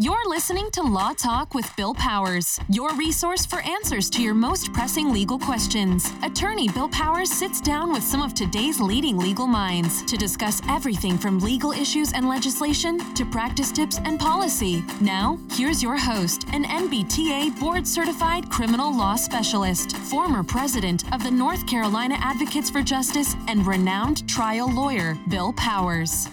You're listening to Law Talk with Bill Powers, your resource for answers to your most pressing legal questions. Attorney Bill Powers sits down with some of today's leading legal minds to discuss everything from legal issues and legislation to practice tips and policy. Now, here's your host, an NBTA board certified criminal law specialist, former president of the North Carolina Advocates for Justice, and renowned trial lawyer, Bill Powers.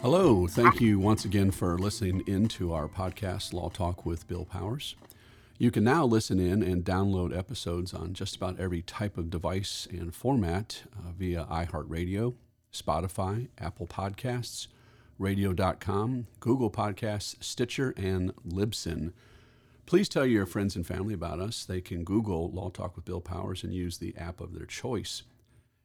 Hello. Thank you once again for listening in to our podcast, Law Talk with Bill Powers. You can now listen in and download episodes on just about every type of device and format uh, via iHeartRadio, Spotify, Apple Podcasts, Radio.com, Google Podcasts, Stitcher, and Libsyn. Please tell your friends and family about us. They can Google Law Talk with Bill Powers and use the app of their choice.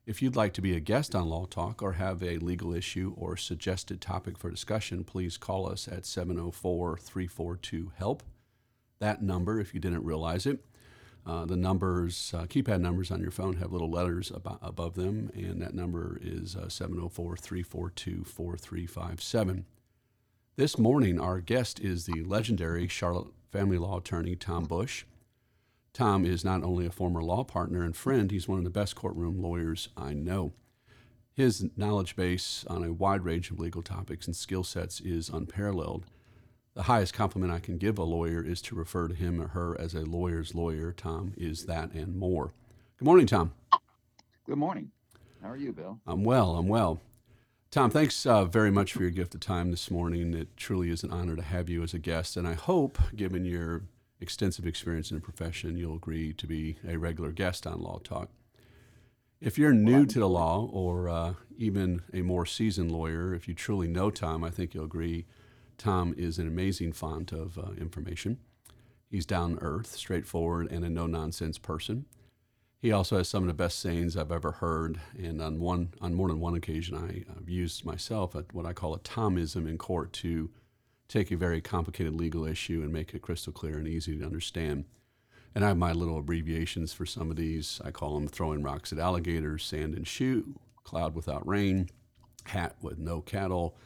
If you'd like to be a guest on Law Talk or have a legal issue or suggested topic for discussion, please call us at 704 342 HELP. That number, if you didn't realize it, uh, the numbers, uh, keypad numbers on your phone have little letters ab- above them, and that number is uh, 704 342 4357. This morning, our guest is the legendary Charlotte family law attorney Tom Bush. Tom is not only a former law partner and friend, he's one of the best courtroom lawyers I know. His knowledge base on a wide range of legal topics and skill sets is unparalleled. The highest compliment I can give a lawyer is to refer to him or her as a lawyer's lawyer. Tom is that and more. Good morning, Tom. Good morning. How are you, Bill? I'm well. I'm well. Tom, thanks uh, very much for your gift of time this morning. It truly is an honor to have you as a guest, and I hope, given your extensive experience in the profession, you'll agree to be a regular guest on Law Talk. If you're new to the law or uh, even a more seasoned lawyer, if you truly know Tom, I think you'll agree Tom is an amazing font of uh, information. He's down to earth, straightforward, and a no nonsense person. He also has some of the best sayings I've ever heard, and on one on more than one occasion, I, have used myself at what I call a Tomism in court to take a very complicated legal issue and make it crystal clear and easy to understand. And I have my little abbreviations for some of these. I call them throwing rocks at alligators, sand and shoe, cloud without rain, hat with no cattle,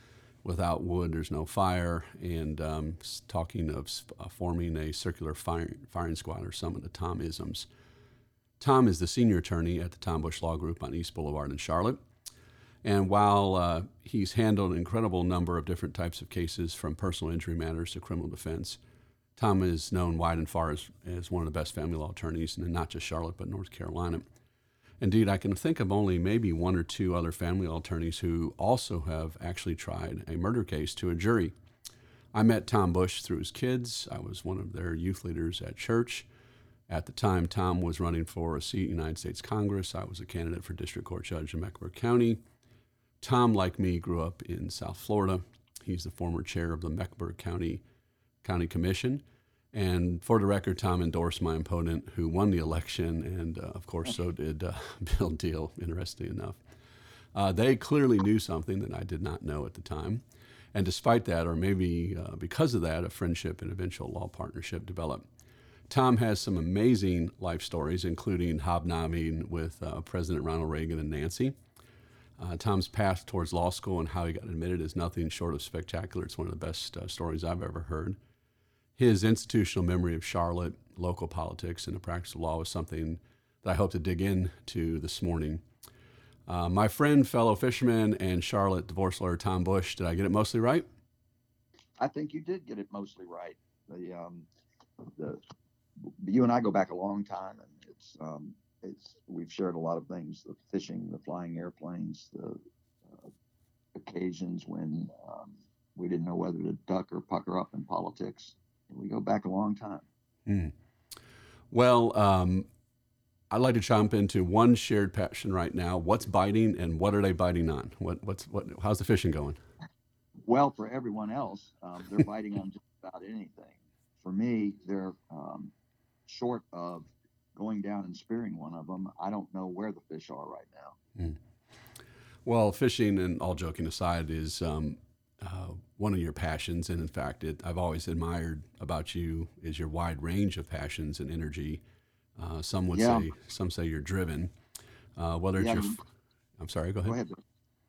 without wood there's no fire, and um, talking of uh, forming a circular firing, firing squad or some of the Tomisms. Tom is the senior attorney at the Tom Bush Law Group on East Boulevard in Charlotte. And while uh, he's handled an incredible number of different types of cases, from personal injury matters to criminal defense, Tom is known wide and far as, as one of the best family law attorneys in not just Charlotte, but North Carolina. Indeed, I can think of only maybe one or two other family law attorneys who also have actually tried a murder case to a jury. I met Tom Bush through his kids. I was one of their youth leaders at church. At the time, Tom was running for a seat in the United States Congress. I was a candidate for district court judge in Mecklenburg County. Tom, like me, grew up in South Florida. He's the former chair of the Mecklenburg County County Commission. And for the record, Tom endorsed my opponent who won the election, and uh, of course, so did uh, Bill Deal, interesting enough. Uh, they clearly knew something that I did not know at the time. And despite that, or maybe uh, because of that, a friendship and eventual law partnership developed. Tom has some amazing life stories, including hobnobbing with uh, President Ronald Reagan and Nancy. Uh, Tom's path towards law school and how he got admitted is nothing short of spectacular. It's one of the best uh, stories I've ever heard. His institutional memory of Charlotte, local politics, and the practice of law is something that I hope to dig into this morning. Uh, my friend, fellow fisherman, and Charlotte divorce lawyer Tom Bush. Did I get it mostly right? I think you did get it mostly right. The, um, the you and I go back a long time, and it's um, it's we've shared a lot of things: the fishing, the flying airplanes, the uh, occasions when um, we didn't know whether to duck or pucker up in politics. We go back a long time. Mm. Well, um, I'd like to jump into one shared passion right now. What's biting, and what are they biting on? What, what's what? How's the fishing going? Well, for everyone else, um, they're biting on just about anything. For me, they're um, short of going down and spearing one of them, I don't know where the fish are right now. Mm. Well, fishing, and all joking aside, is um, uh, one of your passions, and in fact, it, I've always admired about you is your wide range of passions and energy. Uh, some would yeah. say, some say you're driven. Uh, whether it's yeah, your, I'm sorry, go ahead. Go ahead.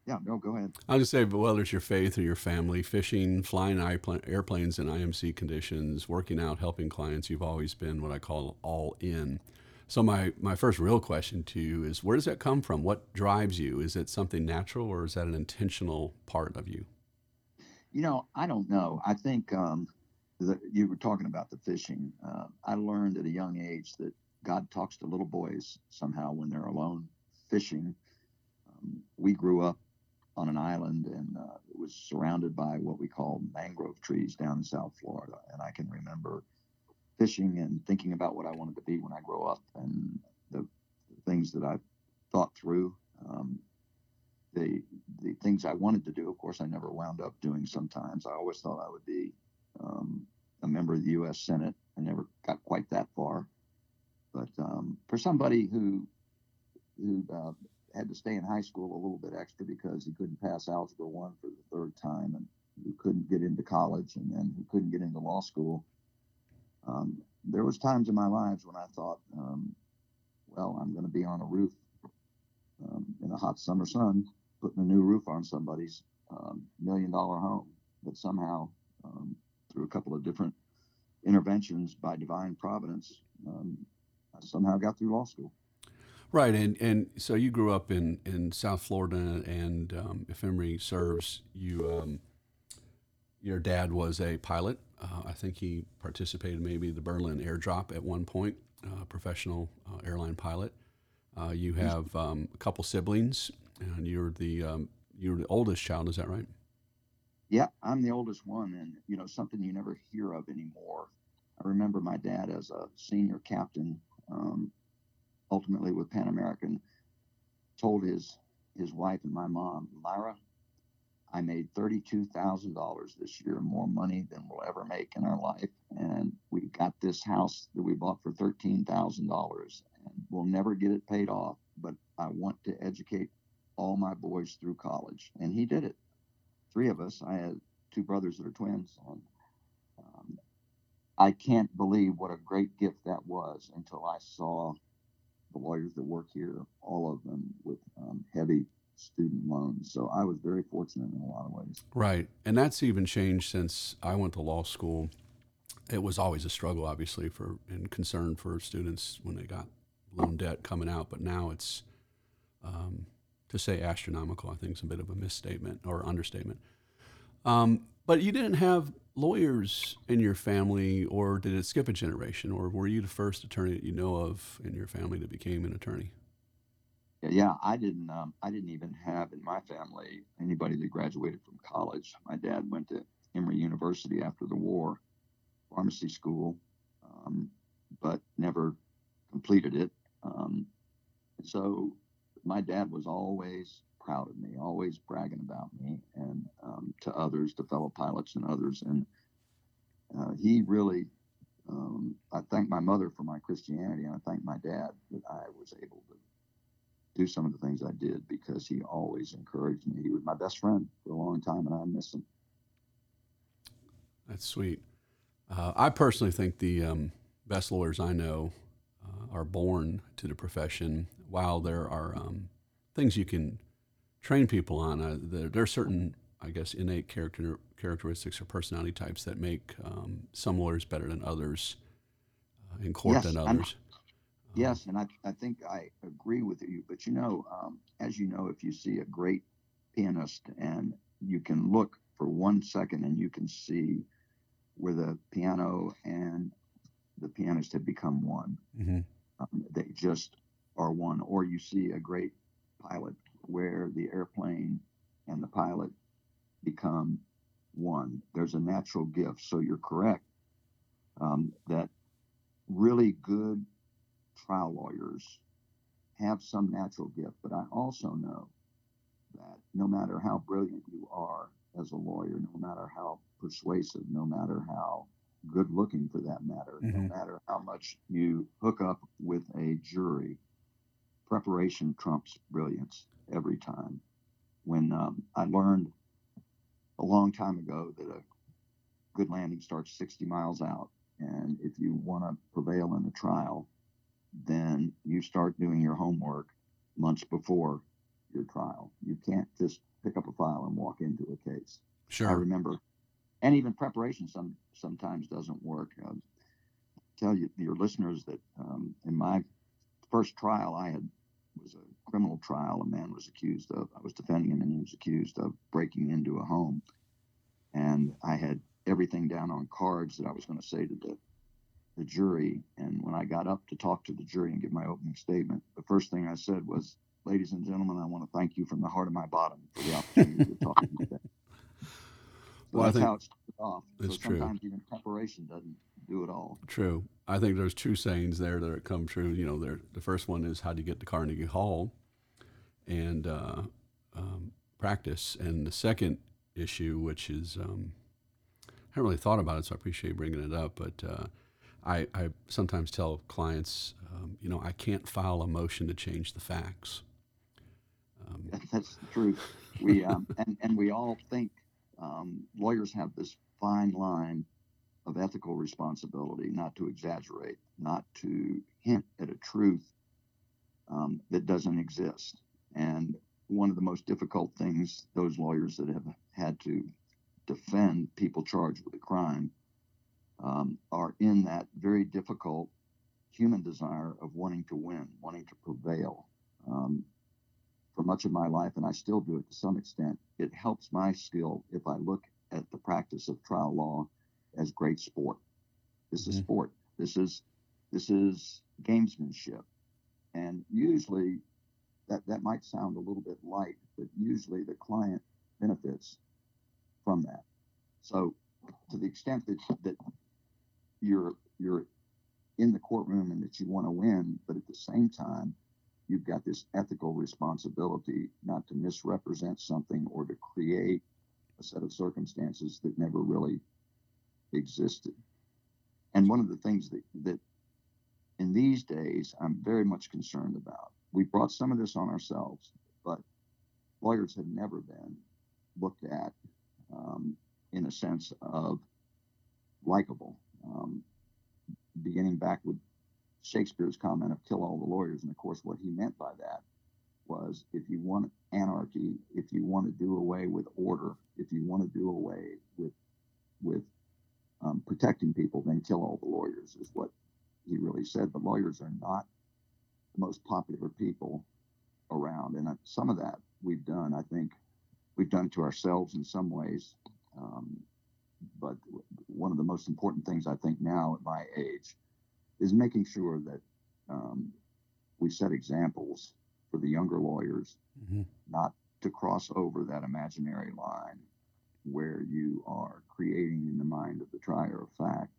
Yeah, no, go ahead. I'll just say, whether it's your faith or your family, fishing, flying airplanes in IMC conditions, working out, helping clients, you've always been what I call all in. So my, my first real question to you is where does that come from? What drives you? Is it something natural or is that an intentional part of you? You know, I don't know. I think um, the, you were talking about the fishing. Uh, I learned at a young age that God talks to little boys somehow when they're alone fishing. Um, we grew up on an island and uh, it was surrounded by what we call mangrove trees down in South Florida. And I can remember fishing and thinking about what I wanted to be when I grow up and the, the things that I thought through. Um, the the things I wanted to do, of course, I never wound up doing. Sometimes I always thought I would be um, a member of the U.S. Senate. I never got quite that far, but um, for somebody who who uh, had to stay in high school a little bit extra because he couldn't pass algebra one for the third time, and who couldn't get into college, and then who couldn't get into law school, um, there was times in my lives when I thought, um, well, I'm going to be on a roof um, in a hot summer sun, putting a new roof on somebody's um, million dollar home. But somehow, um, through a couple of different interventions by divine providence, um, I somehow got through law school. Right, and and so you grew up in in South Florida, and um, if memory serves, you um, your dad was a pilot. Uh, I think he participated maybe the Berlin airdrop at one point, uh, professional uh, airline pilot. Uh, you have um, a couple siblings, and you're the um, you're the oldest child. Is that right? Yeah, I'm the oldest one, and you know something you never hear of anymore. I remember my dad as a senior captain, um, ultimately with Pan American, told his his wife and my mom, Lyra, I made $32,000 this year, more money than we'll ever make in our life. And we got this house that we bought for $13,000 and we'll never get it paid off. But I want to educate all my boys through college. And he did it. Three of us. I had two brothers that are twins. Um, I can't believe what a great gift that was until I saw the lawyers that work here, all of them with um, heavy student loans. So I was very fortunate in a lot of ways. Right. And that's even changed since I went to law school. It was always a struggle, obviously, for and concern for students when they got loan debt coming out. But now it's, um, to say astronomical, I think is a bit of a misstatement or understatement. Um, but you didn't have lawyers in your family, or did it skip a generation, or were you the first attorney that you know of in your family that became an attorney? Yeah, I didn't. Um, I didn't even have in my family anybody that graduated from college. My dad went to Emory University after the war, pharmacy school, um, but never completed it. Um, so my dad was always proud of me, always bragging about me and um, to others, to fellow pilots and others. And uh, he really, um, I thank my mother for my Christianity, and I thank my dad that I was able to do some of the things I did because he always encouraged me. He was my best friend for a long time, and I miss him. That's sweet. Uh, I personally think the um, best lawyers I know uh, are born to the profession. While there are um, things you can train people on, uh, there, there, are certain, I guess, innate character characteristics or personality types that make um, some lawyers better than others uh, in court yes, than others. I'm, Yes, and I, I think I agree with you. But you know, um, as you know, if you see a great pianist and you can look for one second and you can see where the piano and the pianist have become one. Mm-hmm. Um, they just are one. Or you see a great pilot where the airplane and the pilot become one. There's a natural gift. So you're correct um, that really good trial lawyers have some natural gift, but I also know that no matter how brilliant you are as a lawyer, no matter how persuasive, no matter how good looking for that matter, mm-hmm. no matter how much you hook up with a jury, preparation trumps brilliance every time. When um, I learned a long time ago that a good landing starts 60 miles out, and if you want to prevail in the trial, then you start doing your homework months before your trial. You can't just pick up a file and walk into a case. Sure. I remember, and even preparation some sometimes doesn't work. I'll tell you your listeners that um, in my first trial, I had was a criminal trial. A man was accused of. I was defending him, and he was accused of breaking into a home. And I had everything down on cards that I was going to say to the the jury. And when I got up to talk to the jury and give my opening statement, the first thing I said was, "Ladies and gentlemen, I want to thank you from the heart of my bottom for the opportunity to talk to you today." So Well, I that's think how it started off. that's so true. sometimes even preparation doesn't do it all. True. I think there's two sayings there that come true. You know, the first one is how do you get to Carnegie Hall and uh, um, practice. And the second issue, which is, um, I haven't really thought about it, so I appreciate you bringing it up. But uh, I, I sometimes tell clients, um, you know, I can't file a motion to change the facts. Um, That's truth. We um, and and we all think um, lawyers have this fine line of ethical responsibility, not to exaggerate, not to hint at a truth um, that doesn't exist. And one of the most difficult things those lawyers that have had to defend people charged with a crime um, are in that very difficult human desire of wanting to win, wanting to prevail. Um, for much of my life, and I still do it to some extent, it helps my skill if I look at the practice of trial law as great sport. This is Mhm. sport. This is this is gamesmanship, and usually that that might sound a little bit light, but usually the client benefits from that. So, to the extent that that you're you're in the courtroom and that you want to win, but at the same time you've got this ethical responsibility not to misrepresent something or to create a set of circumstances that never really existed. And one of the things that, that in these days I'm very much concerned about, we brought some of this on ourselves, but lawyers have never been looked at um, in a sense of likable. Um, beginning back with Shakespeare's comment of kill all the lawyers. And of course, what he meant by that was if you want anarchy, if you want to do away with order, if you want to do away with with um, protecting people, then kill all the lawyers is what he really said. But lawyers are not the most popular people around, and uh, some of that we've done. I think we've done to ourselves in some ways. Um, but one of the most important things I think now at my age is making sure that um, we set examples for the younger lawyers mhm. not to cross over that imaginary line where you are creating in the mind of the trier of fact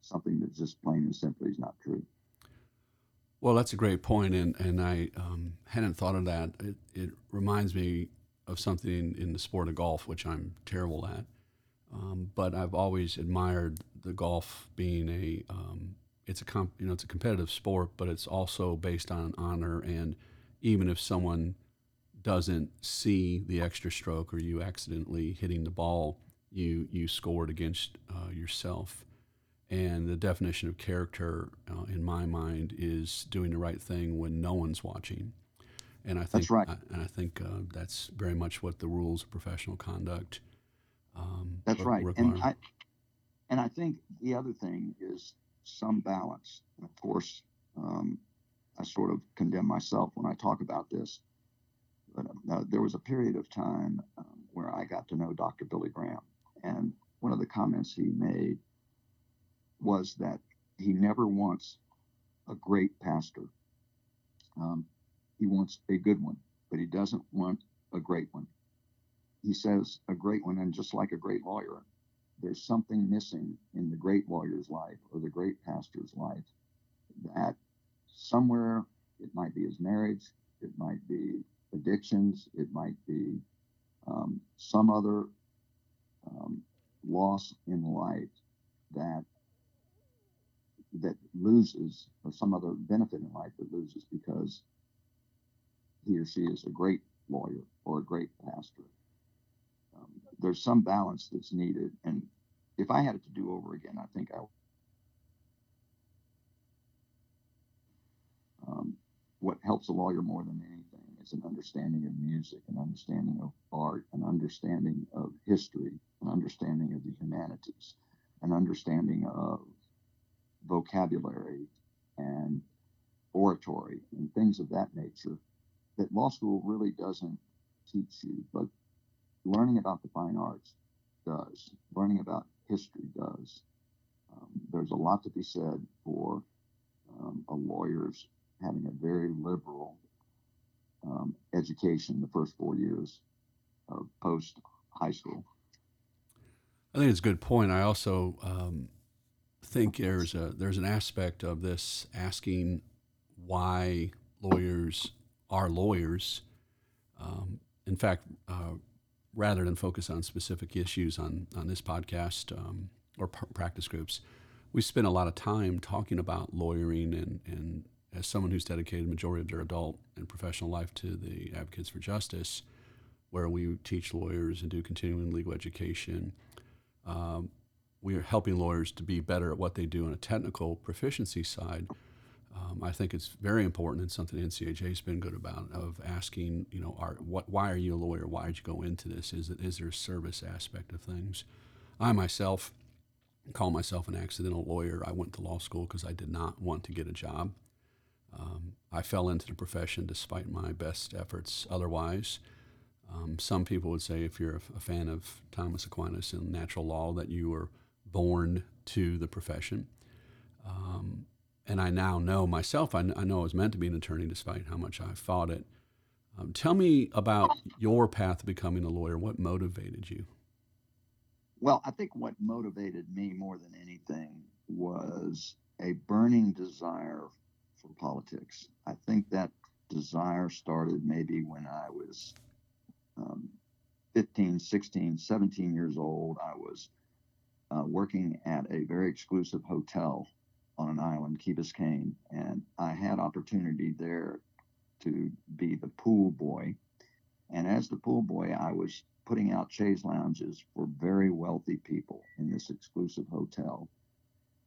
something that just plain and simply is not true. Well, that's a great point, and and I um, hadn't thought of that. It, it reminds me of something in the sport of golf, which I'm terrible at. Um, but I've always admired the golf being a um, it's a comp, you know it's a competitive sport, but it's also based on honor. And even if someone doesn't see the extra stroke or you accidentally hitting the ball, you you scored against uh, yourself. And the definition of character, uh, in my mind, is doing the right thing when no one's watching. And I think That's right. I, and I think uh, that's very much what the rules of professional conduct. Um, That's right. require. And I and I think the other thing is some balance. And of course, um, I sort of condemn myself when I talk about this. Uh, there was a period of time um, where I got to know Dr. Billy Graham, and one of the comments he made was that he never wants a great pastor. Um, he wants a good one, but he doesn't want a great one. He says a great one, and just like a great lawyer, there's something missing in the great lawyer's life or the great pastor's life that somewhere it might be his marriage, it might be addictions, it might be um, some other um, loss in life that that loses, or some other benefit in life that loses because he or she is a great lawyer or a great pastor. Um, there's some balance that's needed, and if I had it to do over again, I think I. Um, what helps a lawyer more than anything It's an understanding of music, an understanding of art, an understanding of history, an understanding of the humanities, an understanding of vocabulary and oratory and things of that nature that law school really doesn't teach you, but learning about the fine arts does, learning about history does. Um, there's a lot to be said for um, a lawyer's having a very liberal um, education the first four years of post high school. I think it's a good point. I also um, think there's a there's an aspect of this asking why lawyers are lawyers. Um, in fact, uh, rather than focus on specific issues on on this podcast um, or p- practice groups, we spend a lot of time talking about lawyering and and as someone who's dedicated majority of their adult and professional life to the Advocates for Justice, where we teach lawyers and do continuing legal education. Um, we are helping lawyers to be better at what they do on a technical proficiency side. Um, I think it's very important and something NCAJ has been good about of asking, you know, are, what, why are you a lawyer? Why did you go into this? Is, it, is there a service aspect of things? I myself call myself an accidental lawyer. I went to law school because I did not want to get a job. Um, I fell into the profession despite my best efforts otherwise. Um, some people would say, if you're a, fan of Thomas Aquinas and natural law, that you were born to the profession. Um, and I now know myself, I, I, know I was meant to be an attorney despite how much I fought it. Um, tell me about your path to becoming a lawyer. What motivated you? Well, I think what motivated me more than anything was a burning desire politics. I think that desire started maybe when I was um, 15, 16, 17 years old. I was uh, working at a very exclusive hotel on an island, Key Biscayne, and I had opportunity there to be the pool boy. And as the pool boy, I was putting out chaise lounges for very wealthy people in this exclusive hotel.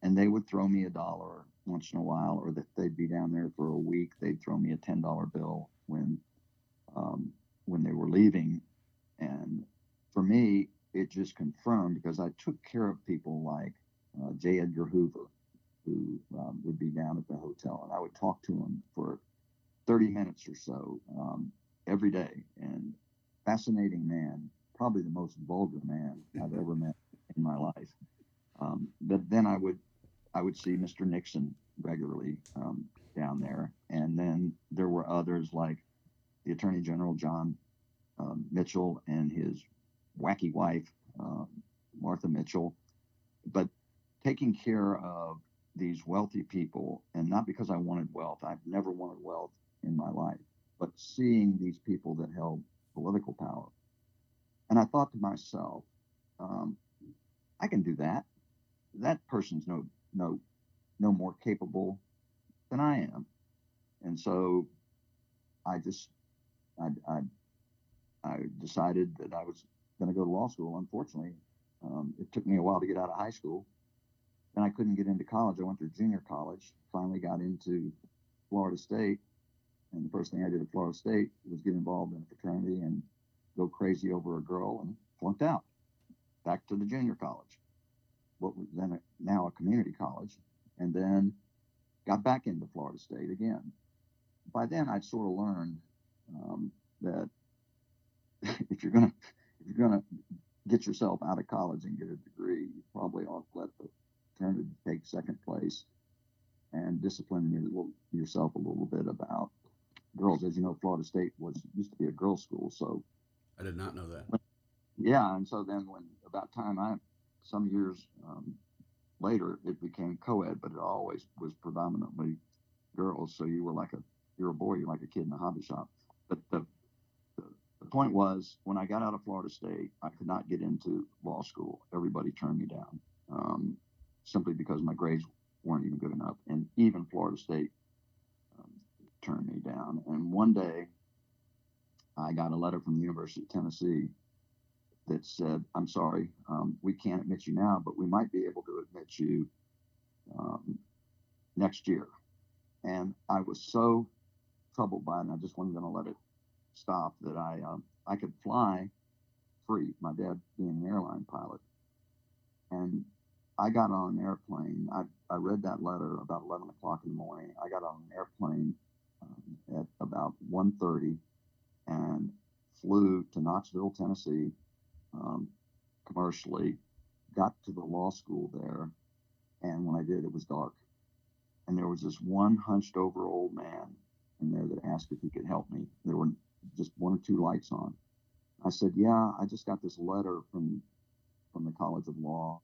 And they would throw me a dollar once in a while, or that they'd be down there for a week. They'd throw me a ten dollar bill when um, when they were leaving, and for me, it just confirmed because I took care of people like uh, J. Edgar Hoover, who um, would be down at the hotel, and I would talk to him for 30 minutes or so um, every day. And fascinating man, probably the most vulgar man I've ever met in my life. Um, but then I would I would see Mr. Nixon regularly um, down there, and then there were others like the Attorney General John um, Mitchell and his wacky wife, um, Martha Mitchell. But taking care of these wealthy people, and not because I wanted wealth, I've never wanted wealth in my life, but seeing these people that held political power. And I thought to myself, um, I can do that. That person's no no no more capable than I am. And so I just I, I I decided that I was going to go to law school. Unfortunately, um, it took me a while to get out of high school. Then I couldn't get into college. I went through junior college. Finally, got into Florida State, and the first thing I did at Florida State was get involved in a fraternity and go crazy over a girl and flunked out. Back to the junior college, what was then a, now a community college, and then got back into Florida State again. By then, I'd sort of learned um, that if you're gonna if you're gonna get yourself out of college and get a degree, you probably ought to let the fraternity take second place and discipline your, yourself a little bit about girls. As you know, Florida State was used to be a girls' school, so I did not know that. Yeah, and so then when about time I some years um, later it became co-ed, but it always was predominantly girls. So you were like a you're a boy, you're like a kid in a hobby shop. But the the point was, when I got out of Florida State, I could not get into law school. Everybody turned me down um, simply because my grades weren't even good enough. And even Florida State um, turned me down. And one day, I got a letter from the University of Tennessee that said, I'm sorry, um, we can't admit you now, but we might be able to admit you um, next year. And I was so troubled by it, and I just wasn't going to let it stop that I um, I could fly free. My dad being an airline pilot, and I got on an airplane. I, I read that letter about 11 o'clock in the morning. I got on an airplane um, at about 1.30 and flew to Knoxville, Tennessee, um, commercially. Got to the law school there, and when I did, it was dark, and there was this one hunched over old man in there that asked if he could help me. There were just one or two lights on. I said, "Yeah, I just got this letter from from the College of Law,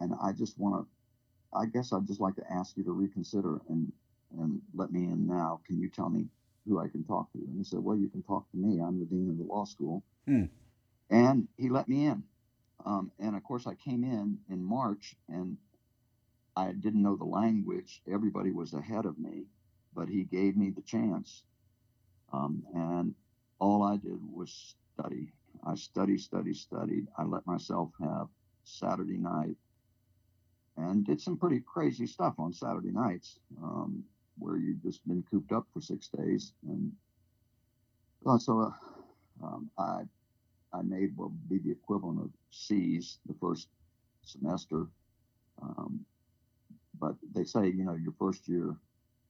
and I just want to. I guess I'd just like to ask you to reconsider and and let me in now. Can you tell me who I can talk to?" And he said, "Well, you can talk to me. I'm the dean of the law school." Hmm. And he let me in. Um, and of course, I came in in March, and I didn't know the language. Everybody was ahead of me, but he gave me the chance. Um, and all I did was study. I studied, studied, studied. I let myself have Saturday night and did some pretty crazy stuff on Saturday nights um, where you've just been cooped up for six days. And uh, so uh, um, I, I made will be the equivalent of C's the first semester. Um, but they say, you know, your first year,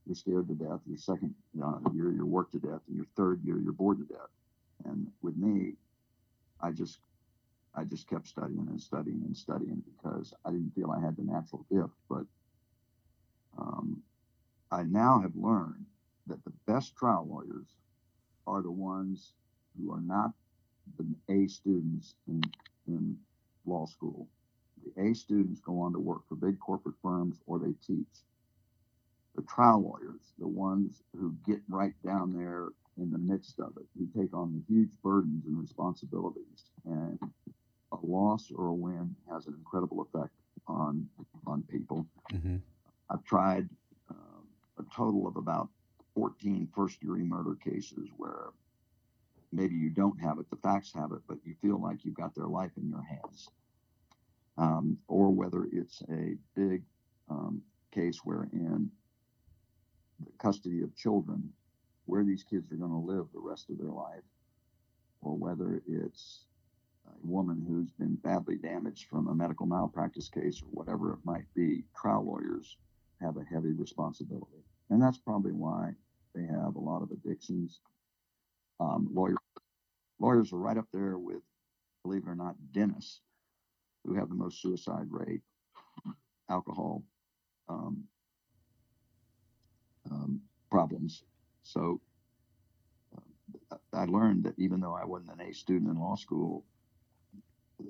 you're scared to death. Your second uh, year, you're worked to death. And your third year, you're bored to death. And with me, I just I just kept studying and studying and studying because I didn't feel I had the natural gift. But um, I now have learned that the best trial lawyers are the ones who are not the A students in, in law school. The A students go on to work for big corporate firms or they teach. The trial lawyers, the ones who get right down there in the midst of it, who take on the huge burdens and responsibilities. And a loss or a win has an incredible effect on on people. Mm-hmm. I've tried um, a total of about 14 first degree murder cases where maybe you don't have it, the facts have it, but you feel like you've got their life in your hands. Um, or whether it's a big um, case wherein the custody of children, where these kids are going to live the rest of their life, or whether it's a woman who's been badly damaged from a medical malpractice case or whatever it might be, trial lawyers have a heavy responsibility. And that's probably why they have a lot of addictions. Um, lawyers, lawyers are right up there with, believe it or not, dentists who have the most suicide rate, alcohol um, um, problems. So uh, I learned that even though I wasn't an A student in law school,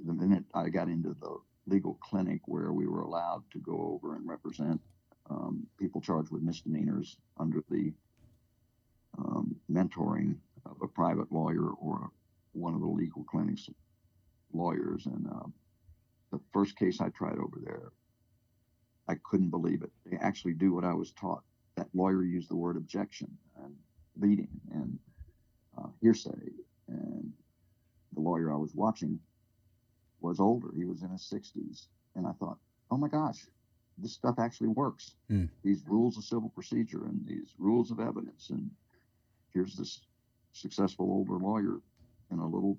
the minute I got into the legal clinic where we were allowed to go over and represent um, people charged with misdemeanors under the um, mentoring of a private lawyer or one of the legal clinics lawyers. And uh, the first case I tried over there, I couldn't believe it. They actually do what I was taught. That lawyer used the word objection and leading and uh, hearsay. And the lawyer I was watching was older. He was in his 60s. And I thought, oh my gosh, this stuff actually works. Mm. These rules of civil procedure and these rules of evidence. And here's this successful older lawyer in a little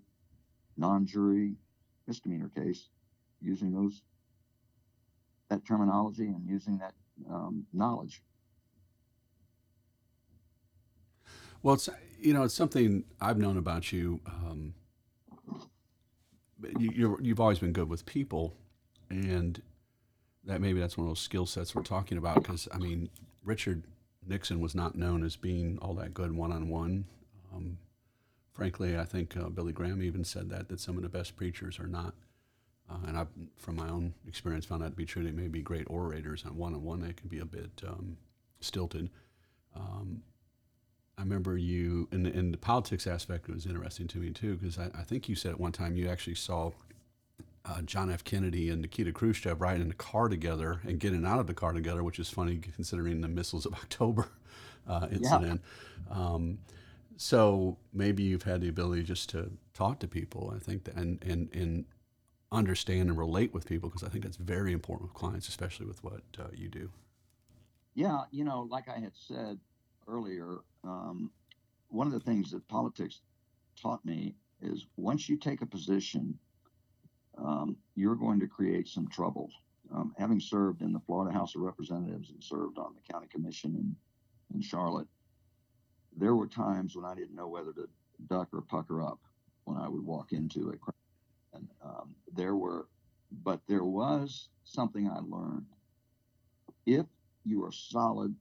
non jury misdemeanor case using those that terminology and using that um, knowledge. Well, it's you know it's something I've known about you. Um, you you've always been good with people, and that maybe that's one of those skill sets we're talking about. Because I mean, Richard Nixon was not known as being all that good one on one. Frankly, I think uh, Billy Graham even said that that some of the best preachers are not. Uh, and I've, from my own experience, found that to be true. They may be great orators on one on one. They can be a bit um, stilted. Um, I remember you in the, in the politics aspect. It was interesting to me too because I, I, think you said at one time you actually saw uh, John F. Kennedy and Nikita Khrushchev riding in the car together and getting out of the car together, which is funny considering the missiles of October uh, incident. Yeah. Um, so maybe you've had the ability just to talk to people. I think that and and and understand and relate with people because I think that's very important with clients, especially with what uh, you do. Yeah, you know, like I had said earlier, um, one of the things that politics taught me is once you take a position, um, you're going to create some trouble. Um, having served in the Florida House of Representatives and served on the county commission in, in Charlotte, there were times when I didn't know whether to duck or pucker up when I would walk into a crowd. And um, there were, but there was something I learned. If you are solid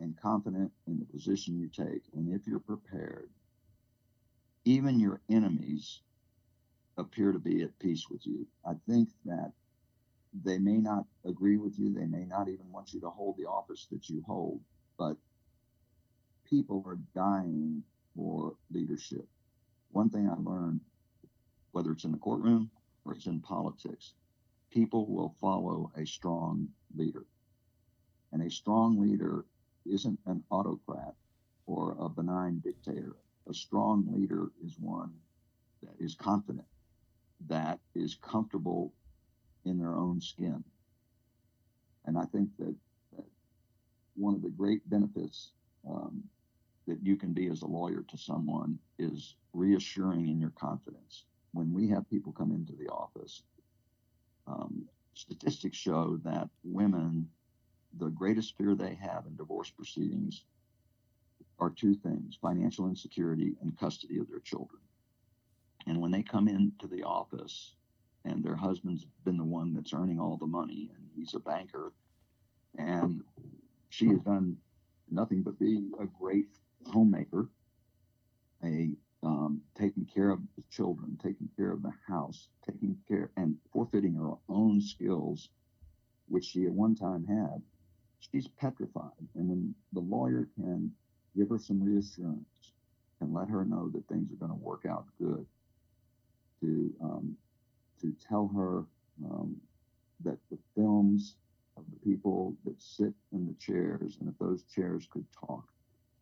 and confident in the position you take, and if you're prepared, even your enemies appear to be at peace with you. I think that they may not agree with you, they may not even want you to hold the office that you hold, but people are dying for leadership. One thing I learned, whether it's in the courtroom or it's in politics, people will follow a strong leader. And a strong leader isn't an autocrat or a benign dictator. A strong leader is one that is confident, that is comfortable in their own skin. And I think that, that one of the great benefits um, that you can be as a lawyer to someone is reassuring in your confidence. When we have people come into the office, um, statistics show that women, the greatest fear they have in divorce proceedings are two things financial insecurity and custody of their children. And when they come into the office and their husband's been the one that's earning all the money and he's a banker and she has done nothing but be a great homemaker, a um, taking care of the children, taking care of the house, taking care and forfeiting her own skills, which she at one time had, she's petrified. And when the lawyer can give her some reassurance and let her know that things are going to work out good, to um, to tell her um, that the films of the people that sit in the chairs, and if those chairs could talk,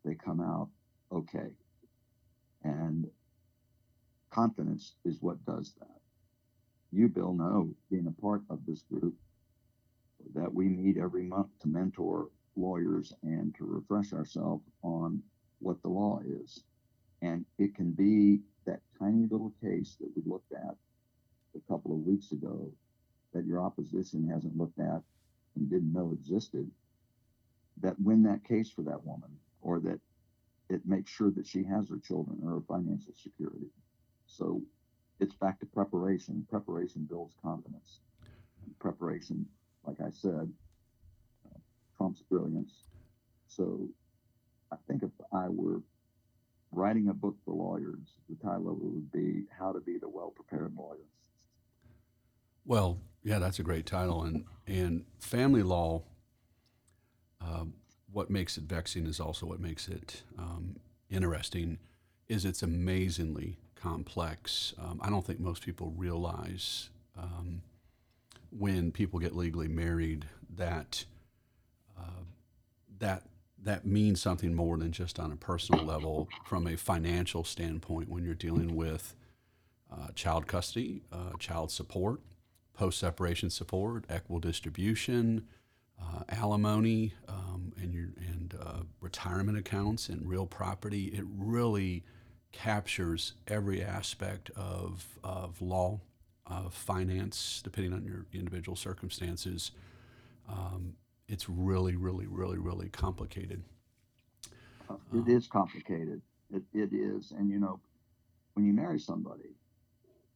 they come out okay. And confidence is what does that. You, Bill, know, being a part of this group, that we meet every month to mentor lawyers and to refresh ourselves on what the law is. And it can be that tiny little case that we looked at a couple of weeks ago that your opposition hasn't looked at and didn't know existed that win that case for that woman or that it makes sure that she has her children or her financial security. So it's back to preparation. Preparation builds confidence. And preparation, like I said, uh, trumps brilliance. So I think if I were writing a book for lawyers, the title would be How to Be the Well Prepared Lawyer. Well, yeah, that's a great title. And, and family law, um, what makes it vexing is also what makes it um, interesting is it's amazingly complex. Um, I don't think most people realize um, when people get legally married that uh, that that means something more than just on a personal level from a financial standpoint when you're dealing with uh, child custody, uh, child support, post separation support, equal distribution, uh, alimony, um, and your and uh, retirement accounts and real property. It really captures every aspect of of law, of finance, depending on your individual circumstances. Um, it's really, really, really, really complicated. It is complicated. It, it is, and you know, when you marry somebody,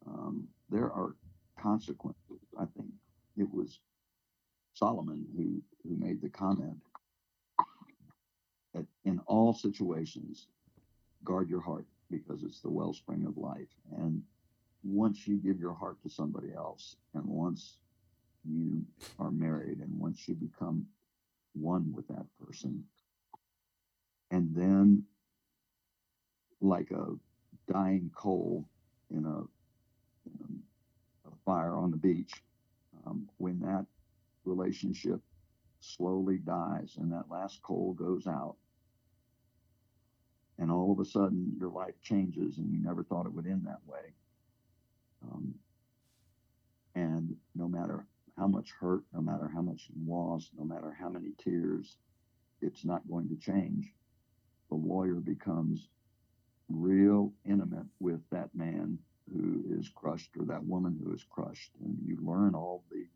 um, there are consequences. I think it was Solomon who, who made the comment that in all situations, guard your heart because it's the wellspring of life. And once you give your heart to somebody else, and once you are married, and once you become one with that person, and then like a dying coal in a, in a fire on the beach, um, when that relationship slowly dies and that last coal goes out. And all of a sudden your life changes and you never thought it would end that way. Um, and no matter how much hurt no matter how much loss no matter how many tears it's not going to change. The lawyer becomes real intimate with that man who is crushed or that woman who is crushed, and you learn all the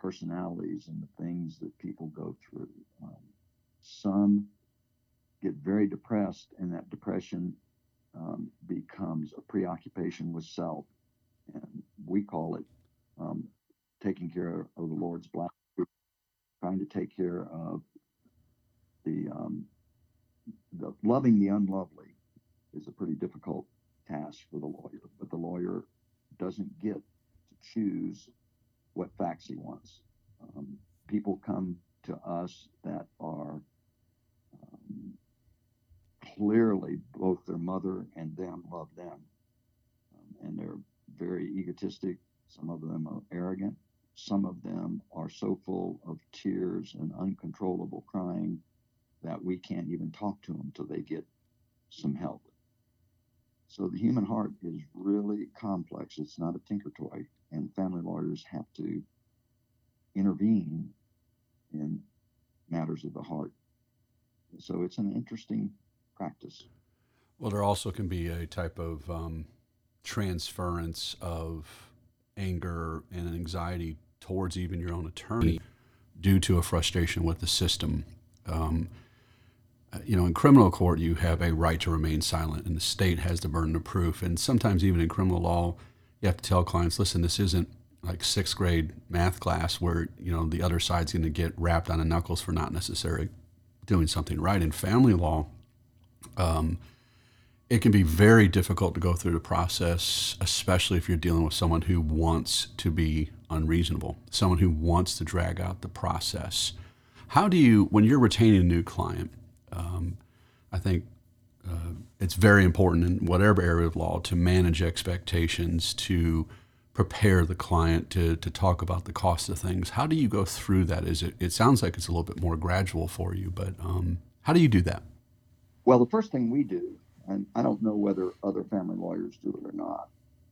personalities and the things that people go through. Um, some get very depressed, and that depression um, becomes a preoccupation with self. And we call it um, taking care of the Lord's black, trying to take care of the, um, the loving the unlovely is a pretty difficult task for the lawyer, but the lawyer doesn't get to choose what facts he wants. Um, people come to us that are um, clearly both their mother and them love them. Um, and they're very egotistic. Some of them are arrogant. Some of them are so full of tears and uncontrollable crying that we can't even talk to them until they get some help. So the human heart is really complex. It's not a tinker toy, and family lawyers have to intervene in matters of the heart. So it's an interesting practice. Well, there also can be a type of um, transference of anger and anxiety towards even your own attorney due to a frustration with the system. Um, uh, you know, in criminal court, you have a right to remain silent, and the state has the burden of proof. And sometimes, even in criminal law, you have to tell clients, listen, this isn't like sixth grade math class where, you know, the other side's going to get wrapped on the knuckles for not necessarily doing something right. In family law, um, it can be very difficult to go through the process, especially if you're dealing with someone who wants to be unreasonable, someone who wants to drag out the process. How do you, when you're retaining a new client, um, I think it's very important in whatever area of law to manage expectations, to prepare the client to, to talk about the cost of things. How do you go through that? Is it, it sounds like it's a little bit more gradual for you, but um, how do you do that? Well, the first thing we do, and I don't know whether other family lawyers do it or not,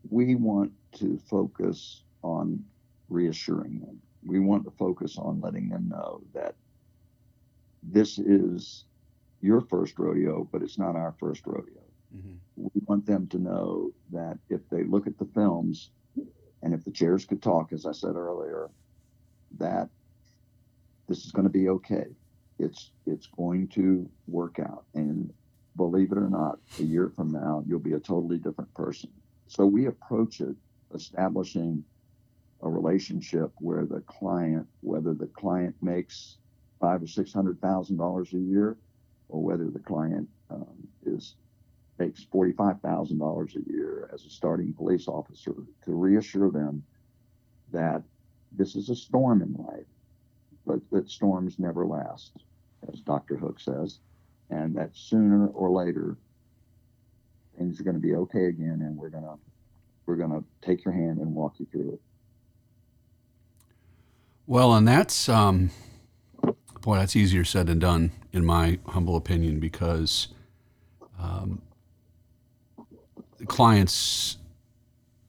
we want to focus on reassuring them. We want to focus on letting them know that this is your first rodeo, but it's not our first rodeo. Mm-hmm. We want them to know that if they look at the films and if the chairs could talk, as I said earlier, that this is going to be okay it's it's going to work out and believe it or not a year from now you'll be a totally different person so we approach it establishing a relationship where the client whether the client makes five or six hundred thousand dollars a year or whether the client um, is makes forty-five thousand dollars a year as a starting police officer to reassure them that this is a storm in life but that storms never last as Dr. Hook says, and that sooner or later things are going to be okay again, and we're going to we're going to take your hand and walk you through it. Well, and that's um, boy, that's easier said than done, in my humble opinion, because um, clients.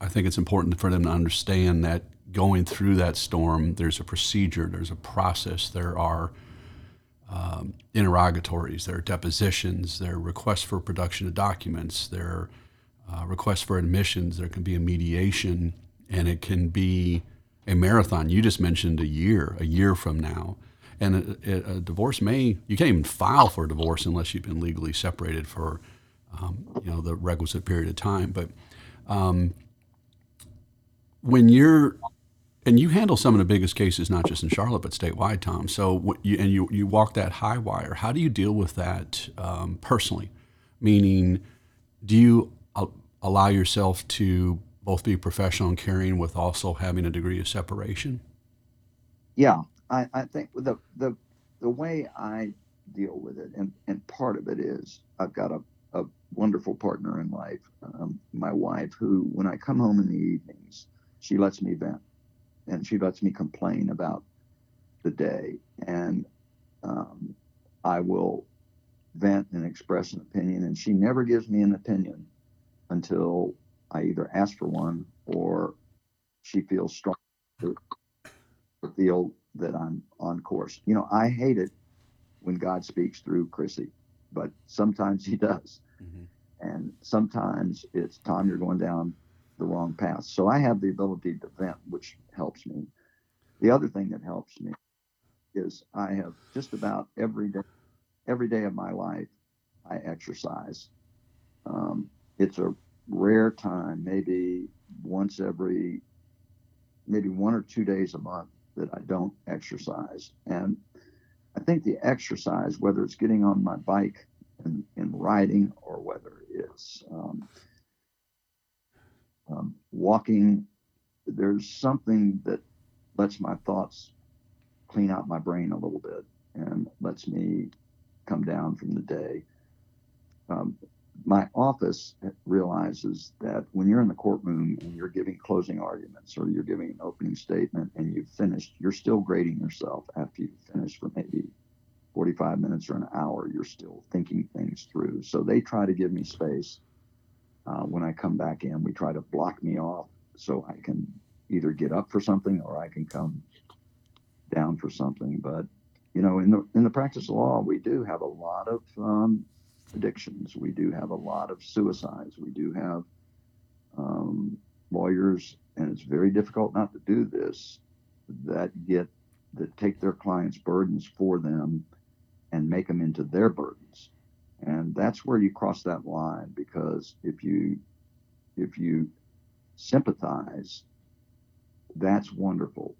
I think it's important for them to understand that going through that storm, there's a procedure, there's a process, there are um, interrogatories, there are depositions, there are requests for production of documents, there are uh, requests for admissions, there can be a mediation, and it can be a marathon. You just mentioned a year, a year from now. And a, a divorce may, you can't even file for a divorce unless you've been legally separated for, um, you know, the requisite period of time. But um, when you're and you handle some of the biggest cases, not just in Charlotte, but statewide, Tom. So, you, and you, you walk that high wire. How do you deal with that um, personally? Meaning, do you allow yourself to both be professional and caring with also having a degree of separation? Yeah, I, I think the, the, the way I deal with it, and, and part of it is I've got a, a wonderful partner in life, um, my wife, who, when I come home in the evenings, she lets me vent and she lets me complain about the day. And um, I will vent and express an opinion, and she never gives me an opinion until I either ask for one or she feels strong feel that I'm on course. You know, I hate it when God speaks through Chrissy, but sometimes He does. Mm-hmm. and sometimes it's time you're going down the wrong path. So I have the ability to vent, which helps me. The other thing that helps me is I have just about every day, every day of my life, I exercise. Um, it's a rare time, maybe once every, maybe one or two days a month that I don't exercise. And I think the exercise, whether it's getting on my bike and, and riding or whether it's um, um, walking, there's something that lets my thoughts clean out my brain a little bit and lets me come down from the day. Um, my office realizes that when you're in the courtroom and you're giving closing arguments or you're giving an opening statement and you've finished, you're still grading yourself after you've finished for maybe 45 minutes or an hour. You're still thinking things through. So they try to give me space. Uh, when I come back in, we try to block me off so I can either get up for something or I can come down for something. But you know, in the in the practice of law, we do have a lot of um, addictions. We do have a lot of suicides. We do have um, lawyers, and it's very difficult not to do this. That get that take their clients' burdens for them and make them into their burdens, and that's where you cross that line. Because if you if you sympathize, that's wonderful.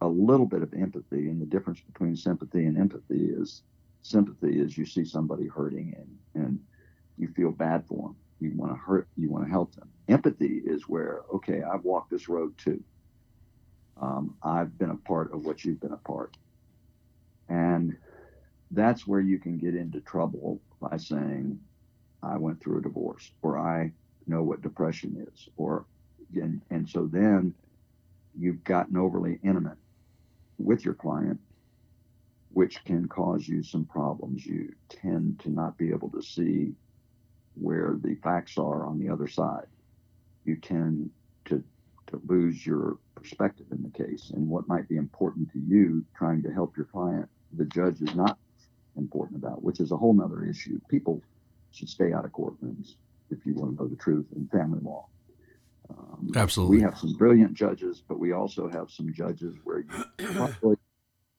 A little bit of empathy, and the difference between sympathy and empathy is sympathy is you see somebody hurting and and you feel bad for them. You want to hurt. You want to help them. Empathy is where okay, I've walked this road too. Um, I've been a part of what you've been a part, and that's where you can get into trouble by saying, "I went through a divorce," or "I know what depression is," or and and so then you've gotten overly intimate with your client which can cause you some problems. You tend to not be able to see where the facts are on the other side. You tend to, to lose your perspective in the case and what might be important to you trying to help your client, the judge is not important about, which is a whole nother issue. People should stay out of courtrooms if you want to know the truth in family law. Um, Absolutely. We have some brilliant judges, but we also have some judges where you probably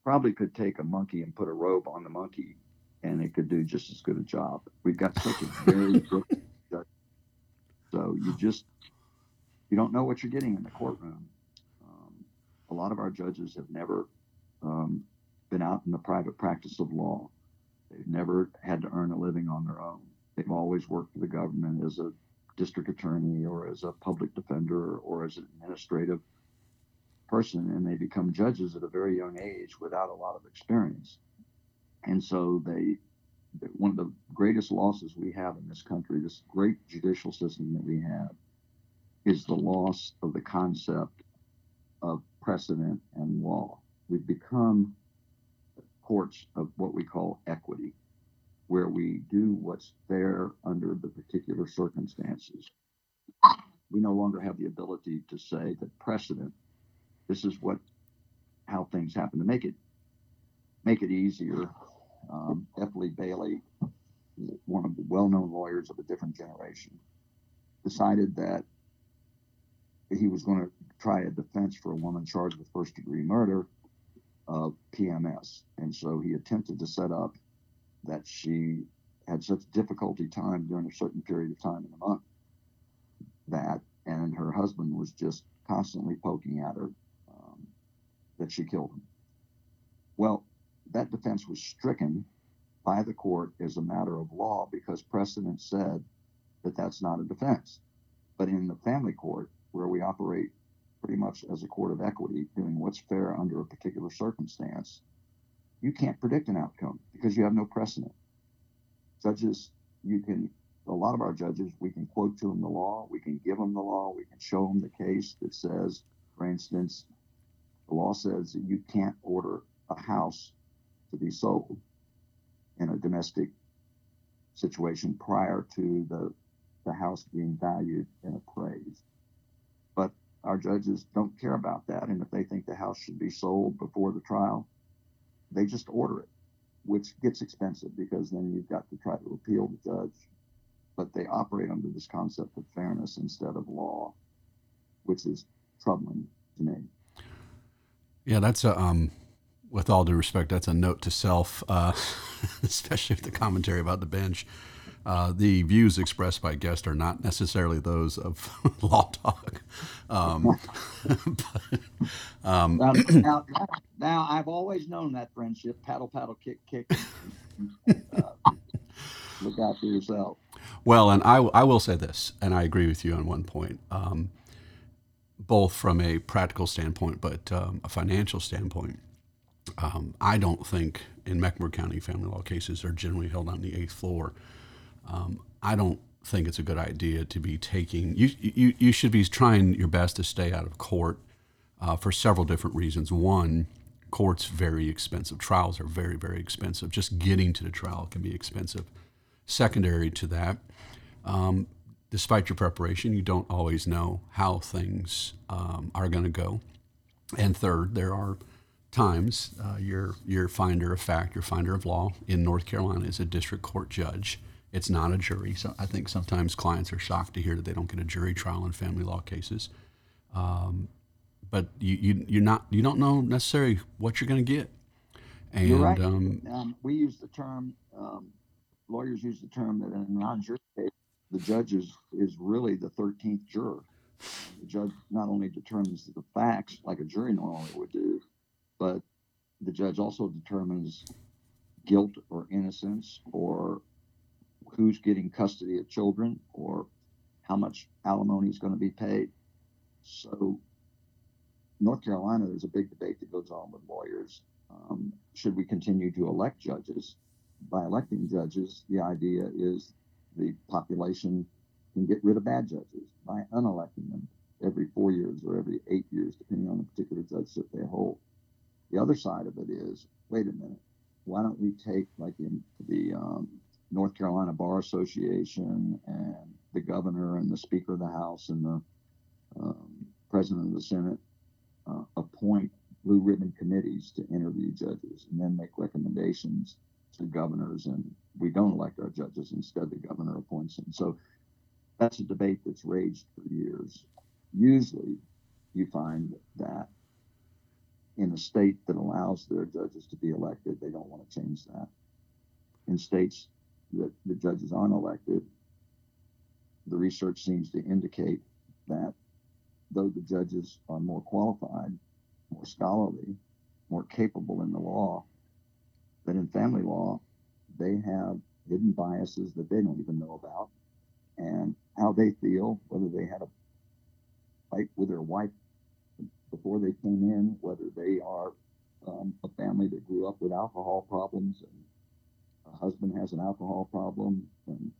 probably could take a monkey and put a robe on the monkey and it could do just as good a job. We've got such a very good judge. So you just, you don't know what you're getting in the courtroom. Um, a lot of our judges have never um, been out in the private practice of law. They've never had to earn a living on their own. They've always worked for the government as a district attorney or as a public defender or as an administrative person and they become judges at a very young age without a lot of experience. And so they, one of the greatest losses we have in this country, this great judicial system that we have, is the loss of the concept of precedent and law. We've become courts of what we call equity, where we do what's fair under the particular circumstances. We no longer have the ability to say that precedent this is what how things happen to make it make it easier. Um, F. Lee Bailey, one of the well-known lawyers of a different generation, decided that he was going to try a defense for a woman charged with first-degree murder of PMS, and so he attempted to set up that she had such difficulty time during a certain period of time in the month that, and her husband was just constantly poking at her that she killed him. Well, that defense was stricken by the court as a matter of law because precedent said that that's not a defense. But in the family court, where we operate pretty much as a court of equity, doing what's fair under a particular circumstance, you can't predict an outcome because you have no precedent. Judges, you can, a lot of our judges, we can quote to them the law, we can give them the law, we can show them the case that says, for instance, the law says that you can't order a house to be sold in a domestic situation prior to the, the house being valued and appraised. But our judges don't care about that. And if they think the house should be sold before the trial, they just order it, which gets expensive because then you've got to try to appeal the judge. but they operate under this concept of fairness instead of law, which is troubling to me. Yeah, that's a um, with all due respect, that's a note to self, uh, especially with the commentary about the bench. Uh, the views expressed by guests are not necessarily those of Law Talk. Um, but, um, now, now, now, I've always known that friendship paddle, paddle, kick, kick. uh, look out for yourself. Well, and I, I will say this, and I agree with you on one point, um, both from a practical standpoint, but um, a financial standpoint. Um, I don't think in Mecklenburg County family law cases are generally held on the eighth floor. Um, I don't think it's a good idea to be taking. You you you should be trying your best to stay out of court uh, for several different reasons. One, court's very expensive. Trials are very very expensive. Just getting to the trial can be expensive. Secondary to that, um, despite your preparation, you don't always know how things um, are going to go. And third, there are times uh, your your finder of fact, your finder of law in North Carolina is a district court judge. It's not a jury. So I think sometimes clients are shocked to hear that they don't get a jury trial in family law cases. Um, but you, you you're not you don't know necessarily what you're going to get. And you're right. Um, um, we use the term um, lawyers use the term that in a non-jury case, the judge is, is really the 13th juror. The judge not only determines the facts like a jury normally would do, but the judge also determines guilt or innocence or who's getting custody of children or how much alimony is going to be paid. So, North Carolina, there's a big debate that goes on with lawyers. Um, should we continue to elect judges? By electing judges, the idea is the population can get rid of bad judges by unelecting them every four years or every eight years, depending on the particular judge that they hold. The other side of it is, wait a minute, why don't we take like in the um, North Carolina Bar Association and the governor and the Speaker of the House and the um, President of the Senate uh, appoint blue ribbon committees to interview judges and then make recommendations to governors, and we don't elect our judges. Instead, the governor appoints them. So that's a debate that's raged for years. Usually, you find that in a state that allows their judges to be elected, they don't want to change that. In states that the judges aren't elected, the research seems to indicate that though the judges are more qualified, more scholarly, more capable in the law, that in family law, they have hidden biases that they don't even know about and how they feel, whether they had a fight with their wife before they came in, whether they are um, a family that grew up with alcohol problems and a husband has an alcohol problem and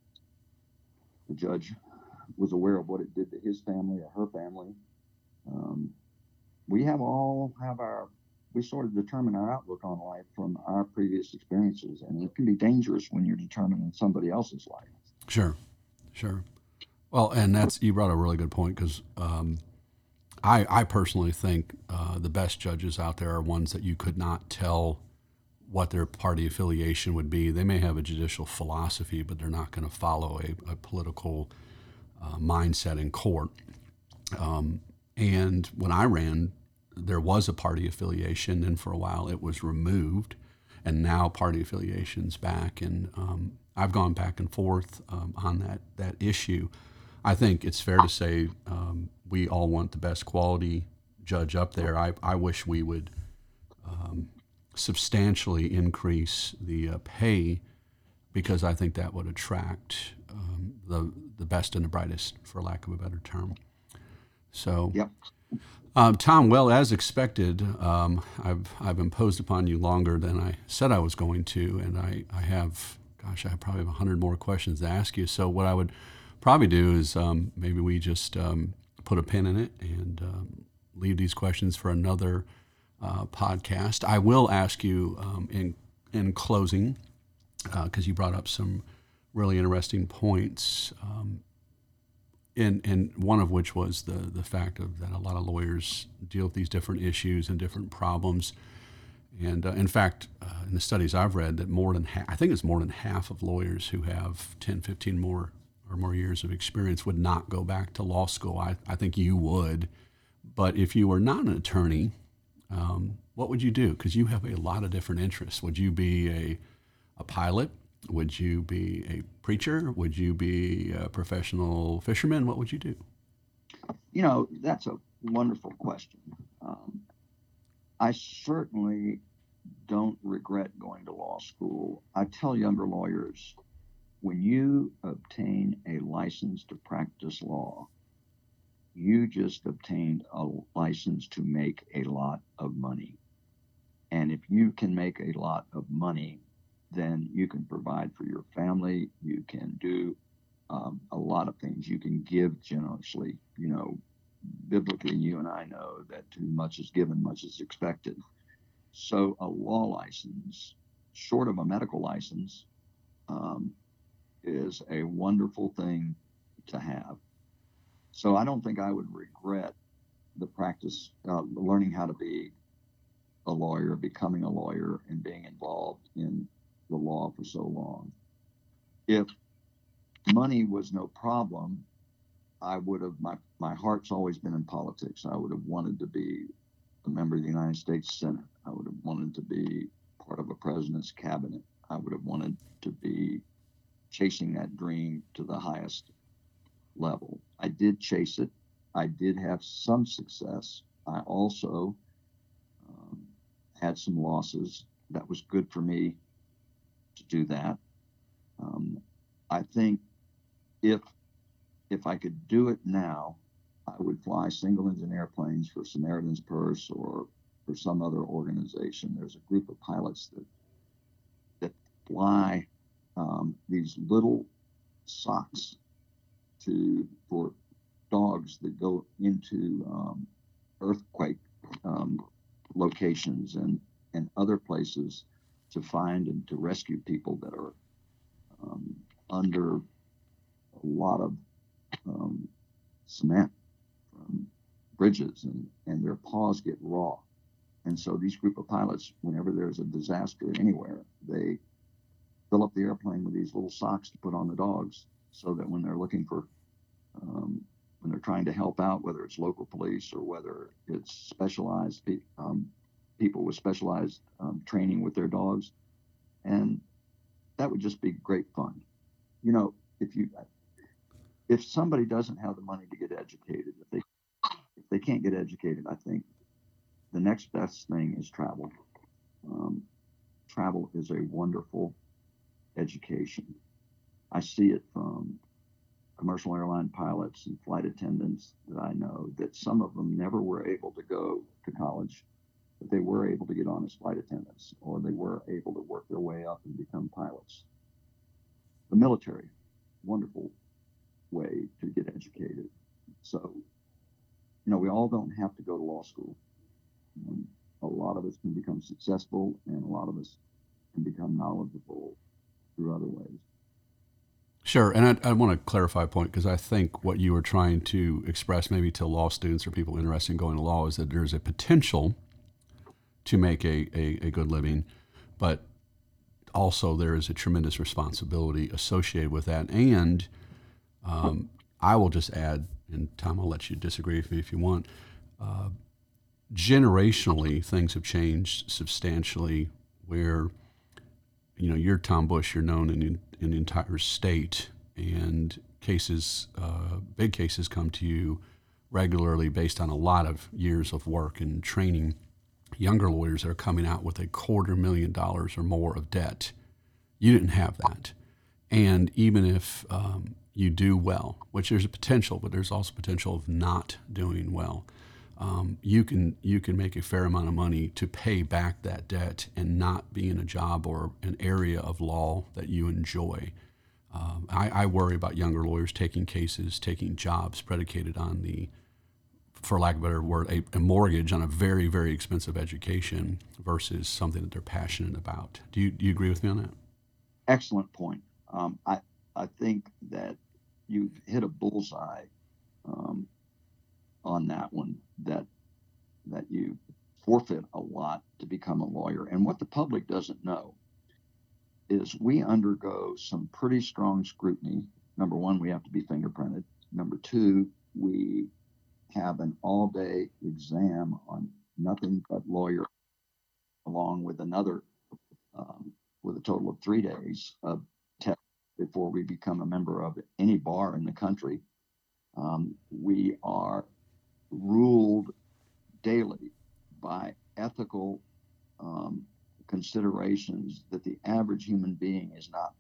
the judge was aware of what it did to his family or her family. Um, we have all have our we sort of determine our outlook on life from our previous experiences, and it can be dangerous when you're determining somebody else's life. Sure, sure. Well, and that's you brought a really good point because um, I, I personally think uh, the best judges out there are ones that you could not tell what their party affiliation would be. They may have a judicial philosophy, but they're not going to follow a, a political uh, mindset in court. Um, and when I ran there was a party affiliation, and for a while it was removed, and now party affiliation's back. And um, I've gone back and forth um, on that that issue. I think it's fair to say um, we all want the best quality judge up there. I, I wish we would um, substantially increase the uh, pay because I think that would attract um, the the best and the brightest, for lack of a better term. So. Yep. Um, Tom, well, as expected, um, I've, I've imposed upon you longer than I said I was going to, and I, I have, gosh, I probably have probably 100 more questions to ask you. So, what I would probably do is um, maybe we just um, put a pin in it and um, leave these questions for another uh, podcast. I will ask you um, in, in closing, because uh, you brought up some really interesting points and and one of which was the the fact of that a lot of lawyers deal with these different issues and different problems. And uh, in fact, uh, in the studies I've read, that more than half, I think it's more than half of lawyers who have 10, 15 more or more years of experience would not go back to law school. I, I think you would. But if you were not an attorney, um, what would you do? Because you have a lot of different interests. Would you be a, a pilot? Would you be a preacher? Would you be a professional fisherman? What would you do? You know, that's a wonderful question. Um, I certainly don't regret going to law school. I tell younger lawyers when you obtain a license to practice law, you just obtained a license to make a lot of money. And if you can make a lot of money, then you can provide for your family. You can do um, a lot of things. You can give generously. You know, biblically, you and I know that too much is given, much is expected. So a law license, short of a medical license, um, is a wonderful thing to have. So I don't think I would regret the practice, uh, learning how to be a lawyer, becoming a lawyer, and being involved in the law for so long. If money was no problem, I would have my my heart's always been in politics. I would have wanted to be a member of the United States Senate. I would have wanted to be part of a president's cabinet. I would have wanted to be chasing that dream to the highest level. I did chase it. I did have some success. I also um, had some losses. That was good for me to do that. Um, I think if if I could do it now, I would fly single engine airplanes for Samaritan's Purse or for some other organization. There's a group of pilots that that fly um, these little socks to for dogs that go into um, earthquake um, locations and and other places to find and to rescue people that are um, under a lot of um, cement from bridges and, and their paws get raw. And so these group of pilots, whenever there's a disaster anywhere, they fill up the airplane with these little socks to put on the dogs so that when they're looking for um, when they're trying to help out, whether it's local police or whether it's specialized um, people with specialized um, training with their dogs, and that would just be great fun. You know, if you if somebody doesn't have the money to get educated, if they if they can't get educated, I think the next best thing is travel. Um, travel is a wonderful education. I see it from commercial airline pilots and flight attendants that I know that some of them never were able to go to college, but they were able to get on as flight attendants or they were able to work their way up and become pilots. The military, wonderful way to get educated. So, you know, we all don't have to go to law school. Um, a lot of us can become successful and a lot of us can become knowledgeable through other ways. Sure, and I, I want to clarify a point because I think what you were trying to express, maybe to law students or people interested in going to law, is that there's a potential to make a, a, a good living, but also there is a tremendous responsibility associated with that. And um, I will just add, and Tom, I'll let you disagree with me if you want. Uh, generationally, things have changed substantially where you know, you're Tom Bush, you're known in, in the entire state, and cases, uh, big cases come to you regularly based on a lot of years of work and training. Younger lawyers that are coming out with a quarter million dollars or more of debt. You didn't have that. And even if um, you do well, which there's a potential, but there's also potential of not doing well um, you can you can make a fair amount of money to pay back that debt and not be in a job or an area of law that you enjoy. Um, I, I, worry about younger lawyers taking cases, taking jobs predicated on the, for lack of a better word, a, a mortgage on a very very expensive education versus something that they're passionate about. Do you do you agree with me on that? Excellent point. Um, I I think that you've hit a bullseye um, on that one that that you forfeit a lot to become a lawyer. And what the public doesn't know is we undergo some pretty strong scrutiny number one, we have to be fingerprinted. Number two, we have an all day exam on nothing but lawyer, along with another, um, with a total of three days of test before we become a member of any bar in the country. Um, we are ruled daily by ethical um, considerations that the average human being is not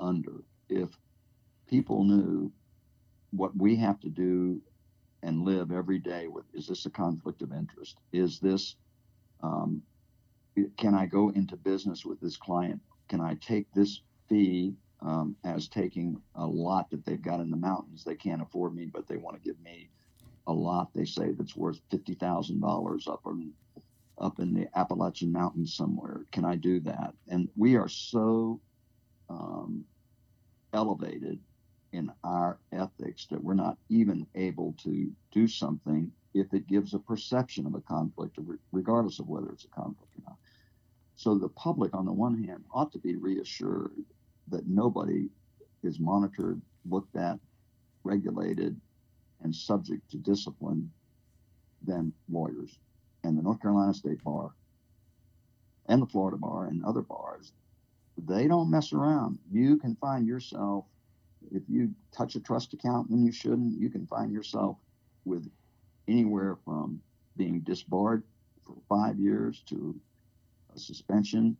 under. If people knew what we have to do and live every day with is this a conflict of interest? Is this, um, can I go into business with this client? Can I take this fee um, as taking a lot that they've got in the mountains? They can't afford me, but they want to give me a lot they say that's worth fifty thousand dollars up in up in the Appalachian Mountains somewhere. Can I do that? And we are so um, elevated in our ethics that we're not even able to do something if it gives a perception of a conflict, regardless of whether it's a conflict or not. So the public, on the one hand, ought to be reassured that nobody is monitored, looked at, regulated, and subject to discipline than lawyers. And the North Carolina State Bar and the Florida Bar and other bars, they don't mess around. You can find yourself, if you touch a trust account when you shouldn't, you can find yourself with anywhere from being disbarred for five years to a suspension.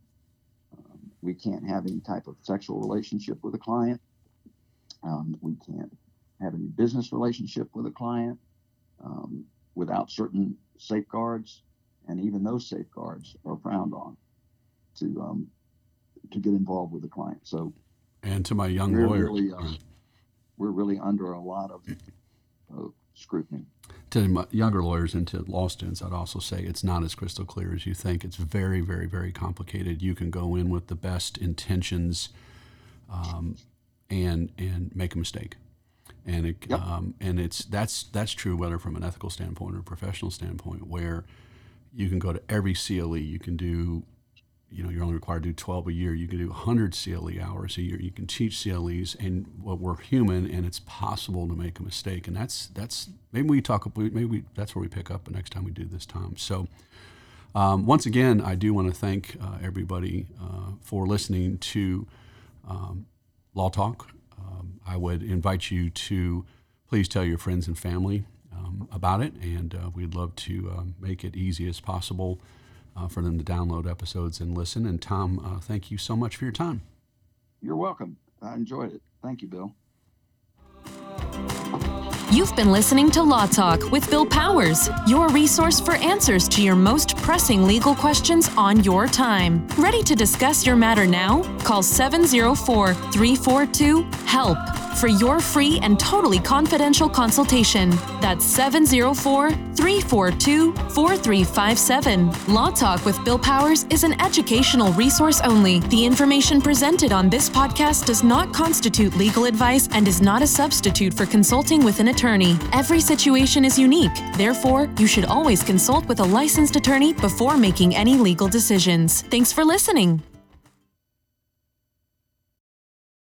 Um, we can't have any type of sexual relationship with a client. Um, we can't have any business relationship with a client um, without certain safeguards, and even those safeguards are frowned on to um, to get involved with the client. So, and to my young we're lawyer, really, uh, we're really under a lot of uh, scrutiny. To my younger lawyers and to law students, I'd also say it's not as crystal clear as you think. It's very, very, very complicated. You can go in with the best intentions, um, and and make a mistake and it, yep. um, and it's that's that's true whether from an ethical standpoint or a professional standpoint, where you can go to every CLE, you can do, you know, you're only required to do 12 a year. You can do 100 CLE hours a year. You can teach CLEs, and well, we're human, and it's possible to make a mistake, and that's that's maybe we talk maybe we, that's where we pick up the next time we do this, Tom. So. Um, once again, I do want to thank uh, everybody uh, for listening to um, Law Talk I would invite you to please tell your friends and family um, about it, and uh, we'd love to uh, make it easy as possible uh, for them to download episodes and listen. And Tom, uh, thank you so much for your time. You're welcome. I enjoyed it. Thank you, Bill. You've been listening to Law Talk with Bill Powers, your resource for answers to your most pressing legal questions on your time. Ready to discuss your matter now? Call 704 342 HELP for your free and totally confidential consultation. That's 704 342 4357. Law Talk with Bill Powers is an educational resource only. The information presented on this podcast does not constitute legal advice and is not a substitute for consulting with an attorney. Every situation is unique. Therefore, you should always consult with a licensed attorney before making any legal decisions. Thanks for listening.